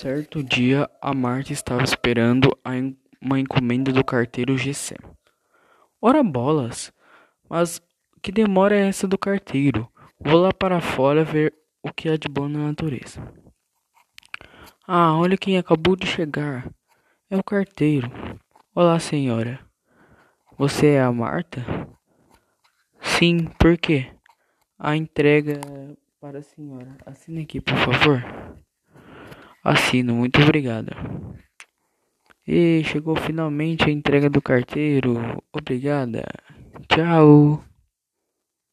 Certo dia, a Marta estava esperando uma encomenda do carteiro Gessé. Ora bolas! Mas que demora é essa do carteiro? Vou lá para fora ver o que há de bom na natureza. Ah, olha quem acabou de chegar. É o carteiro. Olá, senhora. Você é a Marta? Sim, por quê? A entrega para a senhora. Assine aqui, por favor. Assino, muito obrigada. E chegou finalmente a entrega do carteiro. Obrigada. Tchau.